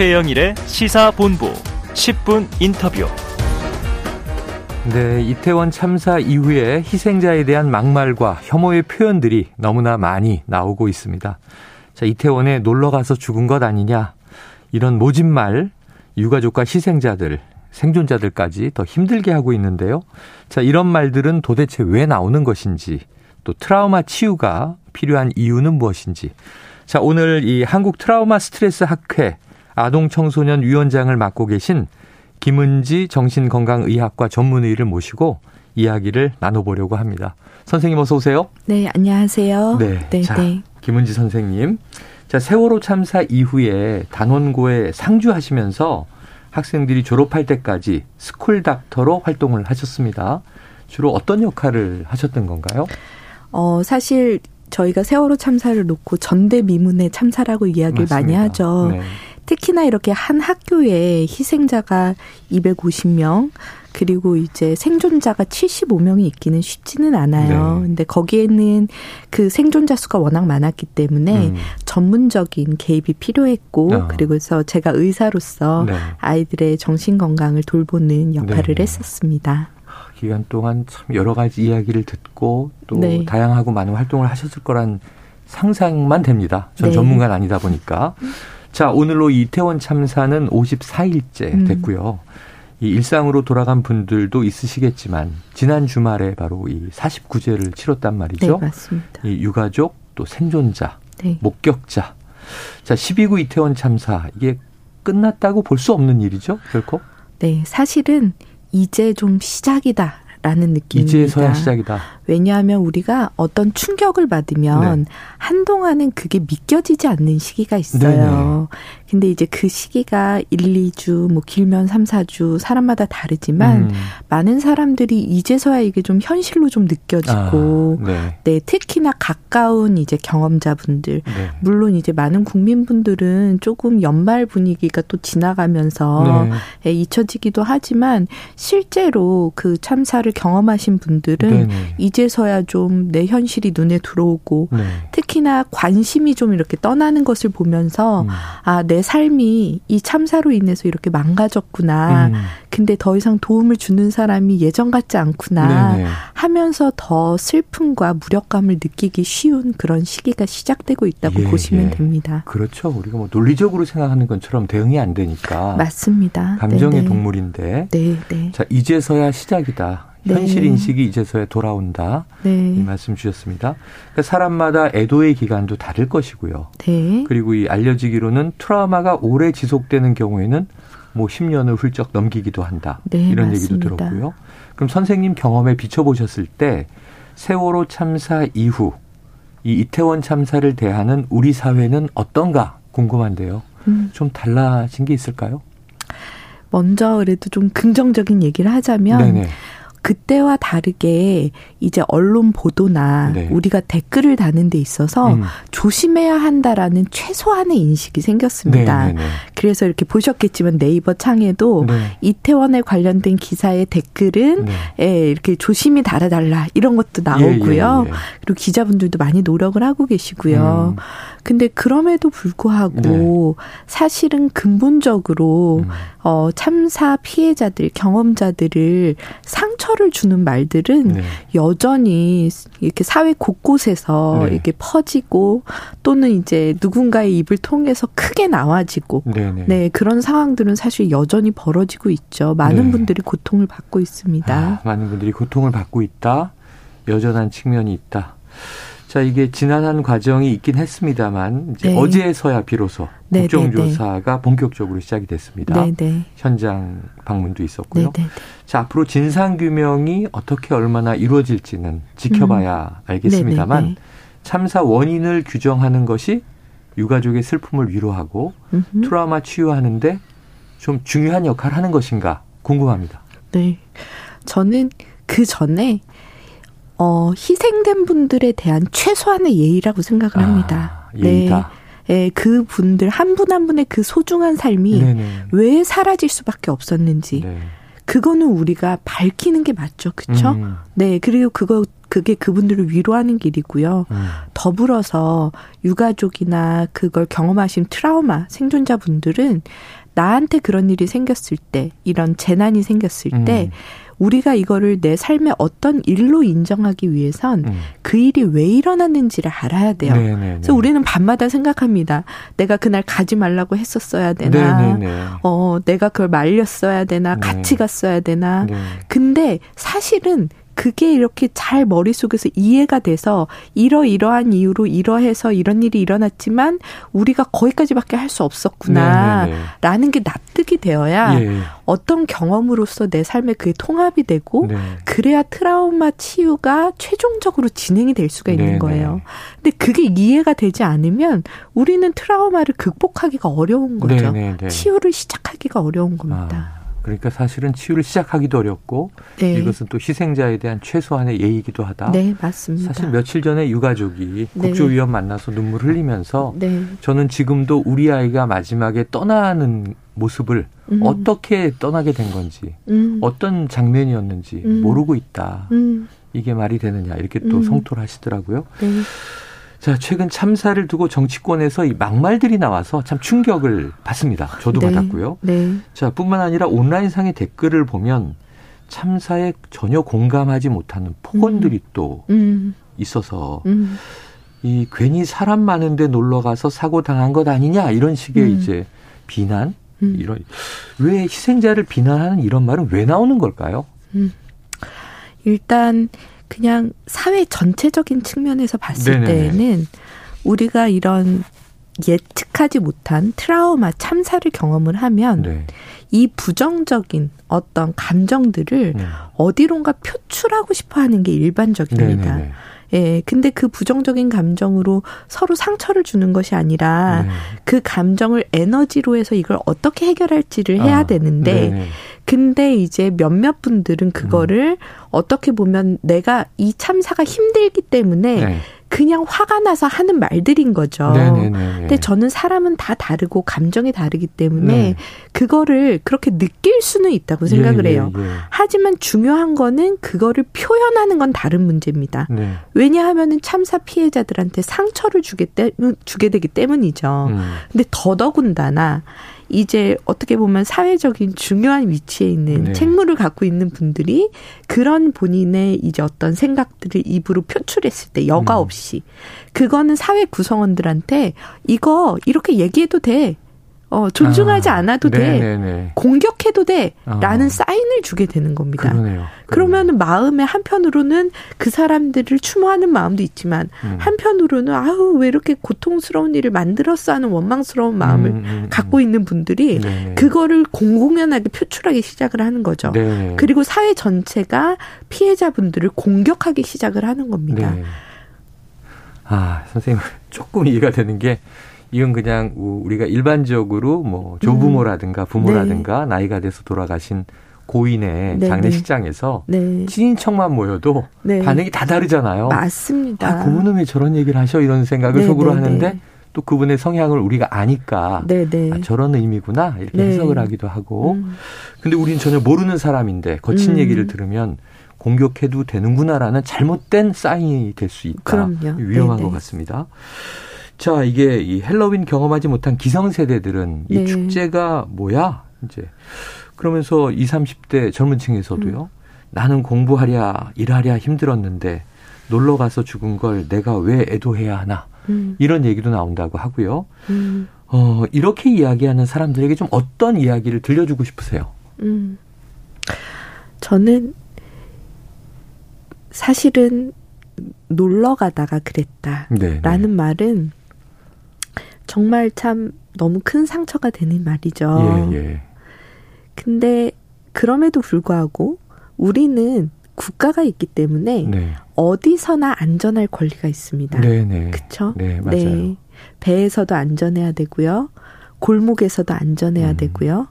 최영일의 시사본부 10분 인터뷰. 네, 이태원 참사 이후에 희생자에 대한 막말과 혐오의 표현들이 너무나 많이 나오고 있습니다. 자, 이태원에 놀러 가서 죽은 것 아니냐. 이런 모진 말, 유가족과 희생자들, 생존자들까지 더 힘들게 하고 있는데요. 자, 이런 말들은 도대체 왜 나오는 것인지, 또 트라우마 치유가 필요한 이유는 무엇인지. 자, 오늘 이 한국 트라우마 스트레스 학회 아동 청소년 위원장을 맡고 계신 김은지 정신건강의학과 전문의를 모시고 이야기를 나눠보려고 합니다. 선생님 어서 오세요. 네, 안녕하세요. 네, 네, 자, 네. 김은지 선생님. 자, 세월호 참사 이후에 단원고에 상주하시면서 학생들이 졸업할 때까지 school doctor로 활동을 하셨습니다. 주로 어떤 역할을 하셨던 건가요? 어, 사실 저희가 세월호 참사를 놓고 전대미문의 참사라고 이야기를 맞습니다. 많이 하죠. 네. 특히나 이렇게 한 학교에 희생자가 250명, 그리고 이제 생존자가 75명이 있기는 쉽지는 않아요. 네. 근데 거기에는 그 생존자 수가 워낙 많았기 때문에 음. 전문적인 개입이 필요했고 어. 그리고서 제가 의사로서 네. 아이들의 정신 건강을 돌보는 역할을 네. 했었습니다. 기간 동안 참 여러 가지 이야기를 듣고 또 네. 다양하고 많은 활동을 하셨을 거란 상상만 됩니다. 전 네. 전문가는 아니다 보니까. 자, 오늘로 이태원 참사는 54일째 음. 됐고요. 이 일상으로 돌아간 분들도 있으시겠지만 지난 주말에 바로 이 49제를 치렀단 말이죠. 네, 맞습니다. 이 유가족 또 생존자, 네. 목격자. 자, 12구 이태원 참사 이게 끝났다고 볼 수 없는 일이죠, 결코? 네, 사실은 이제 좀 시작이다. 라는 느낌입니다. 이제서야 시작이다. 왜냐하면 우리가 어떤 충격을 받으면 네. 한동안은 그게 믿겨지지 않는 시기가 있어요. 네네. 근데 이제 그 시기가 1, 2주, 뭐 길면 3, 4주 사람마다 다르지만 음. 많은 사람들이 이제서야 이게 좀 현실로 좀 느껴지고 아, 네. 네. 특히나 가까운 이제 경험자분들 네. 물론 이제 많은 국민분들은 조금 연말 분위기가 또 지나가면서 네. 예, 잊혀지기도 하지만 실제로 그 참사를 경험하신 분들은 네네. 이제서야 좀 내 현실이 눈에 들어오고 네. 특히나 관심이 좀 이렇게 떠나는 것을 보면서 음. 아내 삶이 이 참사로 인해서 이렇게 망가졌구나. 음. 근데 더 이상 도움을 주는 사람이 예전 같지 않구나 네네. 하면서 더 슬픔과 무력감을 느끼기 쉬운 그런 시기가 시작되고 있다고 예, 보시면 예. 됩니다. 그렇죠. 우리가 뭐 논리적으로 생각하는 것처럼 대응이 안 되니까. 맞습니다. 감정의 네네. 동물인데. 네, 네. 자, 이제서야 시작이다. 네. 현실 인식이 이제서야 돌아온다. 네. 이 말씀 주셨습니다. 그러니까 사람마다 애도의 기간도 다를 것이고요. 네. 그리고 이 알려지기로는 트라우마가 오래 지속되는 경우에는 뭐 10년을 훌쩍 넘기기도 한다. 네, 이런 맞습니다. 얘기도 들었고요. 그럼 선생님 경험에 비춰보셨을 때 세월호 참사 이후 이 이태원 참사를 대하는 우리 사회는 어떤가 궁금한데요. 음. 좀 달라진 게 있을까요? 먼저 그래도 좀 긍정적인 얘기를 하자면 네네. 그때와 다르게 이제 언론 보도나 네. 우리가 댓글을 다는 데 있어서 음. 조심해야 한다라는 최소한의 인식이 생겼습니다. 네, 네, 네. 그래서 이렇게 보셨겠지만 네이버 창에도 네. 이태원에 관련된 기사의 댓글은 네. 예, 이렇게 조심히 달아달라 이런 것도 나오고요. 예, 예, 예. 그리고 기자분들도 많이 노력을 하고 계시고요. 음. 근데 그럼에도 불구하고 사실은 근본적으로 음. 어 참사 피해자들 경험자들을 상 처를 주는 말들은 여전히 이렇게 사회 곳곳에서 네. 이렇게 퍼지고 또는 이제 누군가의 입을 통해서 크게 나와지고 네네. 네 그런 상황들은 사실 여전히 벌어지고 있죠. 많은 네. 분들이 고통을 받고 있습니다. 아, 많은 분들이 고통을 받고 있다. 여전한 측면이 있다. 자, 이게 지난한 과정이 있긴 했습니다만 이제 네. 어제서야 비로소 네, 국정조사가 네, 네. 본격적으로 시작이 됐습니다. 네, 네. 현장 방문도 있었고요. 자, 앞으로 진상 규명이 어떻게 얼마나 이루어질지는 지켜봐야 음. 알겠습니다만 참사 원인을 규정하는 것이 유가족의 슬픔을 위로하고 음흠. 트라우마 치유하는데 좀 중요한 역할을 하는 것인가 궁금합니다. 네. 저는 그 전에 어, 희생된 분들에 대한 최소한의 예의라고 생각을 아, 합니다. 예의다. 네. 예, 그 분들 한 분한 한 분의 그 소중한 삶이 네네. 왜 사라질 수밖에 없었는지 네. 그거는 우리가 밝히는 게 맞죠, 그렇죠? 음. 네, 그리고 그거 그게 그분들을 위로하는 길이고요. 음. 더불어서 유가족이나 그걸 경험하신 트라우마 생존자분들은 나한테 그런 일이 생겼을 때, 이런 재난이 생겼을 때, 음. 우리가 이거를 내 삶의 어떤 일로 인정하기 위해선 음. 그 일이 왜 일어났는지를 알아야 돼요. 네네네. 네, 그래서 네. 우리는 밤마다 생각합니다. 내가 그날 가지 말라고 했었어야 되나, 네네네. 네, 어, 내가 그걸 말렸어야 되나, 네. 같이 갔어야 되나. 네. 근데 사실은 그게 이렇게 잘 머릿속에서 이해가 돼서 이러이러한 이유로 이러해서 이런 일이 일어났지만 우리가 거기까지밖에 할 수 없었구나 네네네. 라는 게 납득이 되어야 예. 어떤 경험으로서 내 삶에 그게 통합이 되고 네. 그래야 트라우마 치유가 최종적으로 진행이 될 수가 있는 네네. 거예요. 근데 그게 이해가 되지 않으면 우리는 트라우마를 극복하기가 어려운 거죠. 치유를 시작하기가 어려운 겁니다. 아. 그러니까 사실은 치유를 시작하기도 어렵고 네. 이것은 또 희생자에 대한 최소한의 예의이기도 하다. 네, 맞습니다. 사실 며칠 전에 유가족이 네. 국조위원 만나서 눈물 흘리면서 네. 저는 지금도 우리 아이가 마지막에 떠나는 모습을 음. 어떻게 떠나게 된 건지 음. 어떤 장면이었는지 음. 모르고 있다. 음. 이게 말이 되느냐 이렇게 또 음. 성토를 하시더라고요. 네. 자, 최근 참사를 두고 정치권에서 이 막말들이 나와서 참 충격을 받습니다. 저도 네, 받았고요. 네. 자, 뿐만 아니라 온라인상의 댓글을 보면 참사에 전혀 공감하지 못하는 폭언들이 음. 또 음. 있어서 음. 이 괜히 사람 많은데 놀러 가서 사고 당한 것 아니냐 이런 식의 음. 이제 비난 음. 이런 왜 희생자를 비난하는 이런 말은 왜 나오는 걸까요? 음. 일단 그냥 사회 전체적인 측면에서 봤을 네네네. 때에는 우리가 이런 예측하지 못한 트라우마 참사를 경험을 하면 네. 이 부정적인 어떤 감정들을 네. 어디론가 표출하고 싶어 하는 게 일반적입니다. 네네네. 예, 근데 그 부정적인 감정으로 서로 상처를 주는 것이 아니라 네. 그 감정을 에너지로 해서 이걸 어떻게 해결할지를 해야 아, 되는데 네 근데 이제 몇몇 분들은 그거를 음. 어떻게 보면 내가 이 참사가 힘들기 때문에 네. 그냥 화가 나서 하는 말들인 거죠. 네네네. 근데 저는 사람은 다 다르고 감정이 다르기 때문에 네. 그거를 그렇게 느낄 수는 있다고 생각을 예, 예, 해요. 예, 예. 하지만 중요한 거는 그거를 표현하는 건 다른 문제입니다. 네. 왜냐하면은 참사 피해자들한테 상처를 주게, 때, 주게 되기 때문이죠. 음. 근데 더더군다나 이제 어떻게 보면 사회적인 중요한 위치에 있는 네. 책무를 갖고 있는 분들이 그런 본인의 이제 어떤 생각들을 입으로 표출했을 때 여과 음. 없이 그거는 사회 구성원들한테 이거 이렇게 얘기해도 돼. 어, 존중하지 아, 않아도 네네네. 돼. 공격해도 돼. 라는 아. 사인을 주게 되는 겁니다. 그러네요. 그러면 마음의 한편으로는 그 사람들을 추모하는 마음도 있지만 음. 한편으로는 아우 왜 이렇게 고통스러운 일을 만들었어 하는 원망스러운 마음을 음, 음, 음. 갖고 있는 분들이 네네. 그거를 공공연하게 표출하기 시작을 하는 거죠. 네네. 그리고 사회 전체가 피해자분들을 공격하기 시작을 하는 겁니다. 네. 아, 선생님 조금 이해가 되는 게 이건 그냥 우리가 일반적으로 뭐 조부모라든가 부모라든가 네. 나이가 돼서 돌아가신 고인의 네, 장례식장에서 네. 네. 친인척만 모여도 네. 반응이 다 다르잖아요. 맞습니다. 아, 그분은 왜 저런 얘기를 하셔? 이런 생각을 네, 속으로 하는데 또 그분의 성향을 우리가 아니까 아, 저런 의미구나 이렇게 해석을 하기도 하고 음. 근데 우리는 전혀 모르는 사람인데 거친 음. 얘기를 들으면 공격해도 되는구나라는 잘못된 사인이 될 수 있다. 그럼요. 위험한 네네. 것 같습니다. 자, 이게 이 헬로윈 경험하지 못한 기성세대들은 이 네. 축제가 뭐야? 이제 그러면서 20, 30대 젊은 층에서도요. 음. 나는 공부하랴, 일하랴 힘들었는데 놀러 가서 죽은 걸 내가 왜 애도해야 하나? 음. 이런 얘기도 나온다고 하고요. 음. 어, 이렇게 이야기하는 사람들에게 좀 어떤 이야기를 들려주고 싶으세요? 음. 저는 사실은 놀러 가다가 그랬다라는 네, 네. 말은 정말 참 너무 큰 상처가 되는 말이죠. 예, 예. 근데 그럼에도 불구하고 우리는 국가가 있기 때문에 네. 어디서나 안전할 권리가 있습니다. 네, 네. 그렇죠? 네, 맞아요. 네. 배에서도 안전해야 되고요. 골목에서도 안전해야 음. 되고요.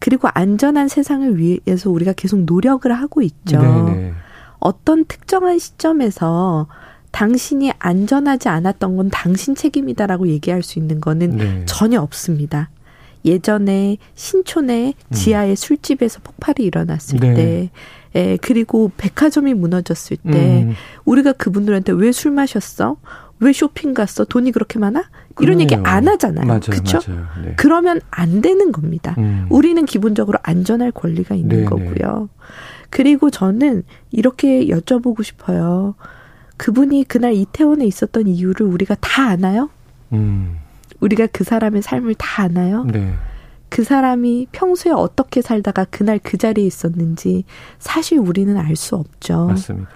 그리고 안전한 세상을 위해서 우리가 계속 노력을 하고 있죠. 네, 네. 어떤 특정한 시점에서 당신이 안전하지 않았던 건 당신 책임이다라고 얘기할 수 있는 거는 네. 전혀 없습니다. 예전에 신촌의 음. 지하의 음. 술집에서 폭발이 일어났을 네. 때 예, 그리고 백화점이 무너졌을 때 음. 우리가 그분들한테 왜 술 마셨어? 왜 쇼핑 갔어? 돈이 그렇게 많아? 이런 그러네요. 얘기 안 하잖아요. 맞아요. 그렇죠? 네. 그러면 안 되는 겁니다. 음. 우리는 기본적으로 안전할 권리가 있는 네네. 거고요. 그리고 저는 이렇게 여쭤보고 싶어요. 그분이 그날 이태원에 있었던 이유를 우리가 다 아나요? 음. 우리가 그 사람의 삶을 다 아나요? 네. 그 사람이 평소에 어떻게 살다가 그날 그 자리에 있었는지 사실 우리는 알 수 없죠. 맞습니다.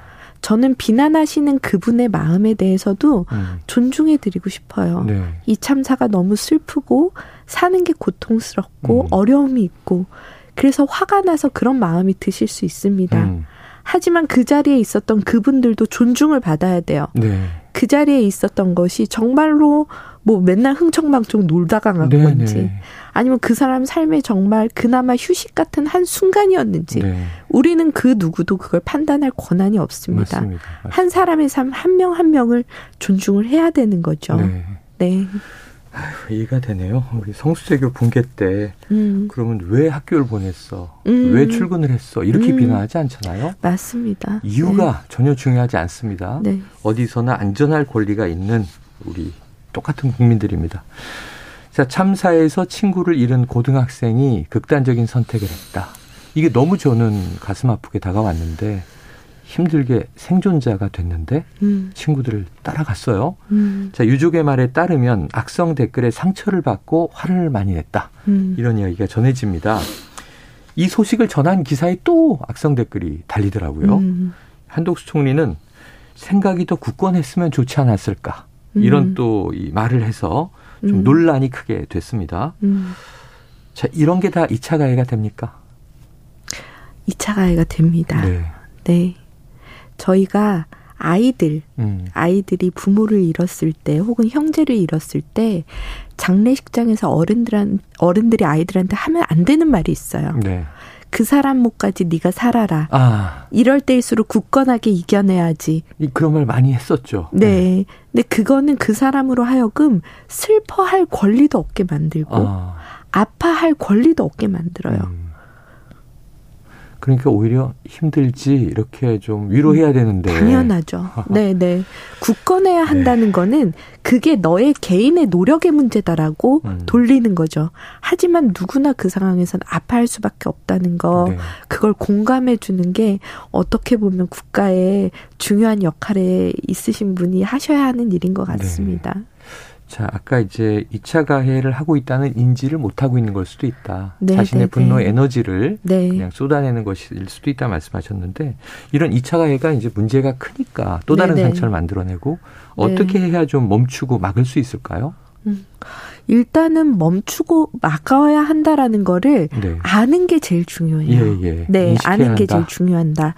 저는 비난하시는 그분의 마음에 대해서도 음. 존중해 드리고 싶어요. 네. 이 참사가 너무 슬프고 사는 게 고통스럽고 음. 어려움이 있고 그래서 화가 나서 그런 마음이 드실 수 있습니다. 음. 하지만 그 자리에 있었던 그분들도 존중을 받아야 돼요. 네. 그 자리에 있었던 것이 정말로 뭐 맨날 흥청망청 놀다가 간 네, 건지 네. 아니면 그 사람 삶에 정말 그나마 휴식 같은 한 순간이었는지 네. 우리는 그 누구도 그걸 판단할 권한이 없습니다. 맞습니다. 맞습니다. 한 사람의 삶 한 명한 한 명을 존중을 해야 되는 거죠. 네. 네. 아휴, 이해가 되네요. 우리 성수대교 붕괴 때 음. 그러면 왜 학교를 보냈어? 음. 왜 출근을 했어? 이렇게 음. 비난하지 않잖아요. 맞습니다. 이유가 네. 전혀 중요하지 않습니다. 네. 어디서나 안전할 권리가 있는 우리 똑같은 국민들입니다. 자, 참사에서 친구를 잃은 고등학생이 극단적인 선택을 했다. 이게 너무 저는 가슴 아프게 다가왔는데 힘들게 생존자가 됐는데 음. 친구들을 따라갔어요. 음. 자 유족의 말에 따르면 악성 댓글에 상처를 받고 화를 많이 냈다. 음. 이런 이야기가 전해집니다. 이 소식을 전한 기사에 또 악성 댓글이 달리더라고요. 음. 한독수 총리는 생각이 더 굳건했으면 좋지 않았을까. 이런 음. 또이 말을 해서 좀 음. 논란이 크게 됐습니다. 자, 이런 게 다 2차 가해가 됩니까? 2차 가해가 됩니다. 네. 네. 저희가 아이들, 음. 아이들이 부모를 잃었을 때 혹은 형제를 잃었을 때 장례식장에서 어른들한 어른들이 아이들한테 하면 안 되는 말이 있어요. 네. 그 사람 목까지 네가 살아라. 아. 이럴 때일수록 굳건하게 이겨내야지. 그런 말 많이 했었죠. 네. 네. 근데 그거는 그 사람으로 하여금 슬퍼할 권리도 없게 만들고 아. 아파할 권리도 없게 만들어요. 음. 그러니까 오히려 힘들지 이렇게 좀 위로해야 음, 되는데 당연하죠. 네, 네. 굳건해야 한다는 네. 거는 그게 너의 개인의 노력의 문제다라고 음. 돌리는 거죠. 하지만 누구나 그 상황에서는 아파할 수밖에 없다는 거 네. 그걸 공감해 주는 게 어떻게 보면 국가의 중요한 역할에 있으신 분이 하셔야 하는 일인 것 같습니다. 네. 자, 아까 이제 2차 가해를 하고 있다는 인지를 못하고 있는 걸 수도 있다. 네, 자신의 네, 분노 네. 에너지를 네. 그냥 쏟아내는 것일 수도 있다 말씀하셨는데 이런 2차 가해가 이제 문제가 크니까 또 다른 네, 네. 상처를 만들어내고 어떻게 해야 좀 멈추고 막을 수 있을까요? 음. 일단은 멈추고 막아야 한다라는 거를 네. 아는 게 제일 중요해요. 예, 예. 네, 아는 한다. 게 제일 중요한다.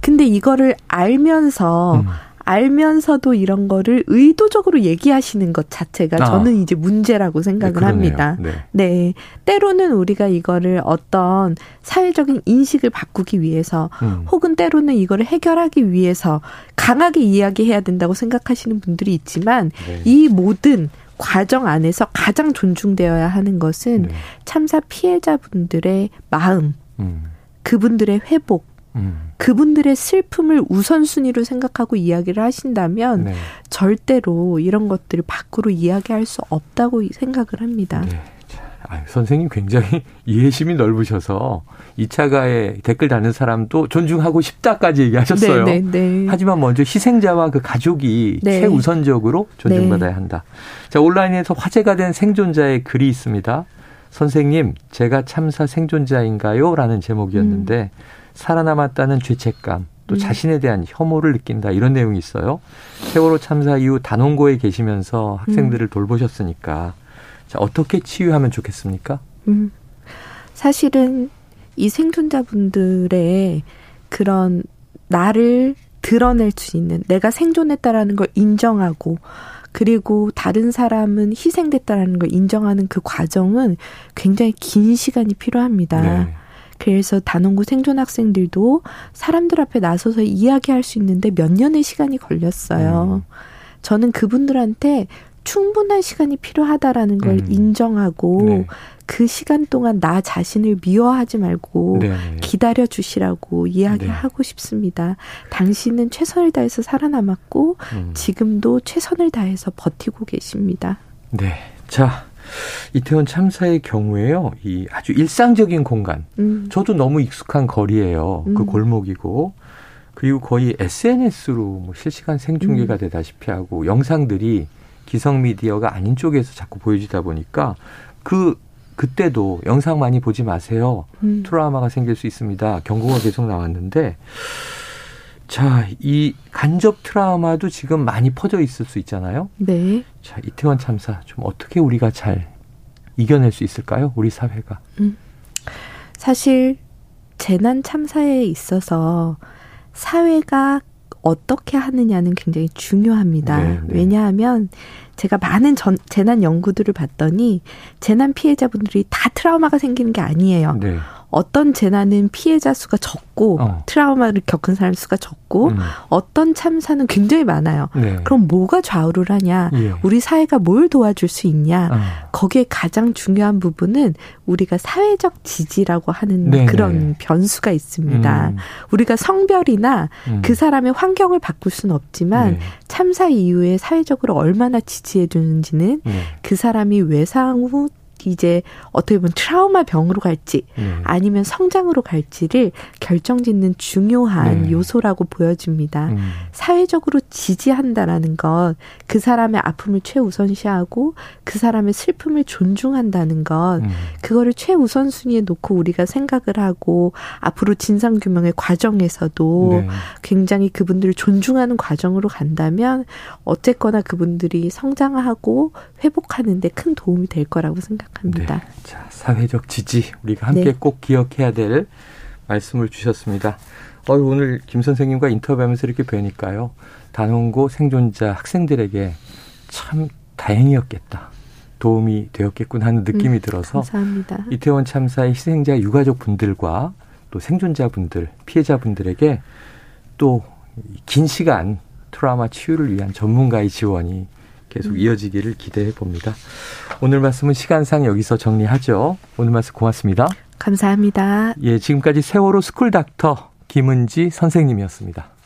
근데 이거를 알면서 음. 알면서도 이런 거를 의도적으로 얘기하시는 것 자체가 아. 저는 이제 문제라고 생각을 네, 합니다. 네. 네. 때로는 우리가 이거를 어떤 사회적인 인식을 바꾸기 위해서 음. 혹은 때로는 이거를 해결하기 위해서 강하게 이야기해야 된다고 생각하시는 분들이 있지만 네. 이 모든 과정 안에서 가장 존중되어야 하는 것은 네. 참사 피해자분들의 마음, 음. 그분들의 회복, 음. 그분들의 슬픔을 우선순위로 생각하고 이야기를 하신다면 네. 절대로 이런 것들을 밖으로 이야기할 수 없다고 생각을 합니다. 네. 아, 선생님 굉장히 이해심이 넓으셔서 2차 가에 댓글 다는 사람도 존중하고 싶다까지 얘기하셨어요. 네, 네, 네. 하지만 먼저 희생자와 그 가족이 네. 최우선적으로 존중받아야 네. 한다. 자, 온라인에서 화제가 된 생존자의 글이 있습니다. 선생님, 제가 참사 생존자인가요? 라는 제목이었는데 음. 살아남았다는 죄책감, 또 음. 자신에 대한 혐오를 느낀다 이런 내용이 있어요. 세월호 참사 이후 단원고에 계시면서 학생들을 음. 돌보셨으니까 자 어떻게 치유하면 좋겠습니까? 음. 사실은 이 생존자분들의 그런 나를 드러낼 수 있는 내가 생존했다라는 걸 인정하고 그리고 다른 사람은 희생됐다라는 걸 인정하는 그 과정은 굉장히 긴 시간이 필요합니다. 네. 그래서 단원고 생존 학생들도 사람들 앞에 나서서 이야기할 수 있는데 몇 년의 시간이 걸렸어요. 음. 저는 그분들한테 충분한 시간이 필요하다라는 걸 음. 인정하고 네. 그 시간 동안 나 자신을 미워하지 말고 네. 기다려 주시라고 이야기하고 네. 싶습니다. 당신은 최선을 다해서 살아남았고 음. 지금도 최선을 다해서 버티고 계십니다. 네. 자, 이태원 참사의 경우에요. 이 아주 일상적인 공간. 음. 저도 너무 익숙한 거리예요. 그 음. 그 골목이고. 그리고 거의 SNS로 뭐 실시간 생중계가 음. 되다시피 하고 영상들이 기성 미디어가 아닌 쪽에서 자꾸 보여지다 보니까 그 그때도 영상 많이 보지 마세요. 음. 트라우마가 생길 수 있습니다. 경고가 계속 나왔는데 자, 이 간접 트라우마도 지금 많이 퍼져 있을 수 있잖아요. 네. 자, 이태원 참사 좀 어떻게 우리가 잘 이겨낼 수 있을까요? 우리 사회가. 음. 사실 재난 참사에 있어서 사회가 어떻게 하느냐는 굉장히 중요합니다. 네, 네. 왜냐하면 제가 많은 전, 재난 연구들을 봤더니 재난 피해자분들이 다 트라우마가 생기는 게 아니에요. 네. 어떤 재난은 피해자 수가 적고 어. 트라우마를 겪은 사람 수가 적고 음. 어떤 참사는 굉장히 많아요. 네. 그럼 뭐가 좌우를 하냐? 예. 우리 사회가 뭘 도와줄 수 있냐? 어. 거기에 가장 중요한 부분은 우리가 사회적 지지라고 하는 네네. 그런 변수가 있습니다. 음. 우리가 성별이나 음. 그 사람의 환경을 바꿀 수는 없지만 네. 참사 이후에 사회적으로 얼마나 지지 해 주는지는 네. 그 사람이 외상 후 이제 어떻게 보면 트라우마 병으로 갈지 네. 아니면 성장으로 갈지를 결정짓는 중요한 네. 요소라고 보여집니다. 음. 사회적으로 지지한다라는 것, 그 사람의 아픔을 최우선시하고 그 사람의 슬픔을 존중한다는 것, 음. 그거를 최우선순위에 놓고 우리가 생각을 하고 앞으로 진상규명의 과정에서도 네. 굉장히 그분들을 존중하는 과정으로 간다면 어쨌거나 그분들이 성장하고 회복하는데 큰 도움이 될 거라고 생각합니다. 생각합니다. 네. 자, 사회적 지지 우리가 함께 네. 꼭 기억해야 될 말씀을 주셨습니다. 어, 오늘 김 선생님과 인터뷰하면서 이렇게 뵈니까요. 단원고 생존자 학생들에게 참 다행이었겠다. 도움이 되었겠군 하는 느낌이 음, 들어서 감사합니다. 이태원 참사의 희생자 유가족 분들과 또 생존자분들, 피해자분들에게 또 긴 시간 트라우마 치유를 위한 전문가의 지원이 계속 음. 이어지기를 기대해 봅니다. 오늘 말씀은 시간상 여기서 정리하죠. 오늘 말씀 고맙습니다. 감사합니다. 예, 지금까지 세월호 school doctor 김은지 선생님이었습니다.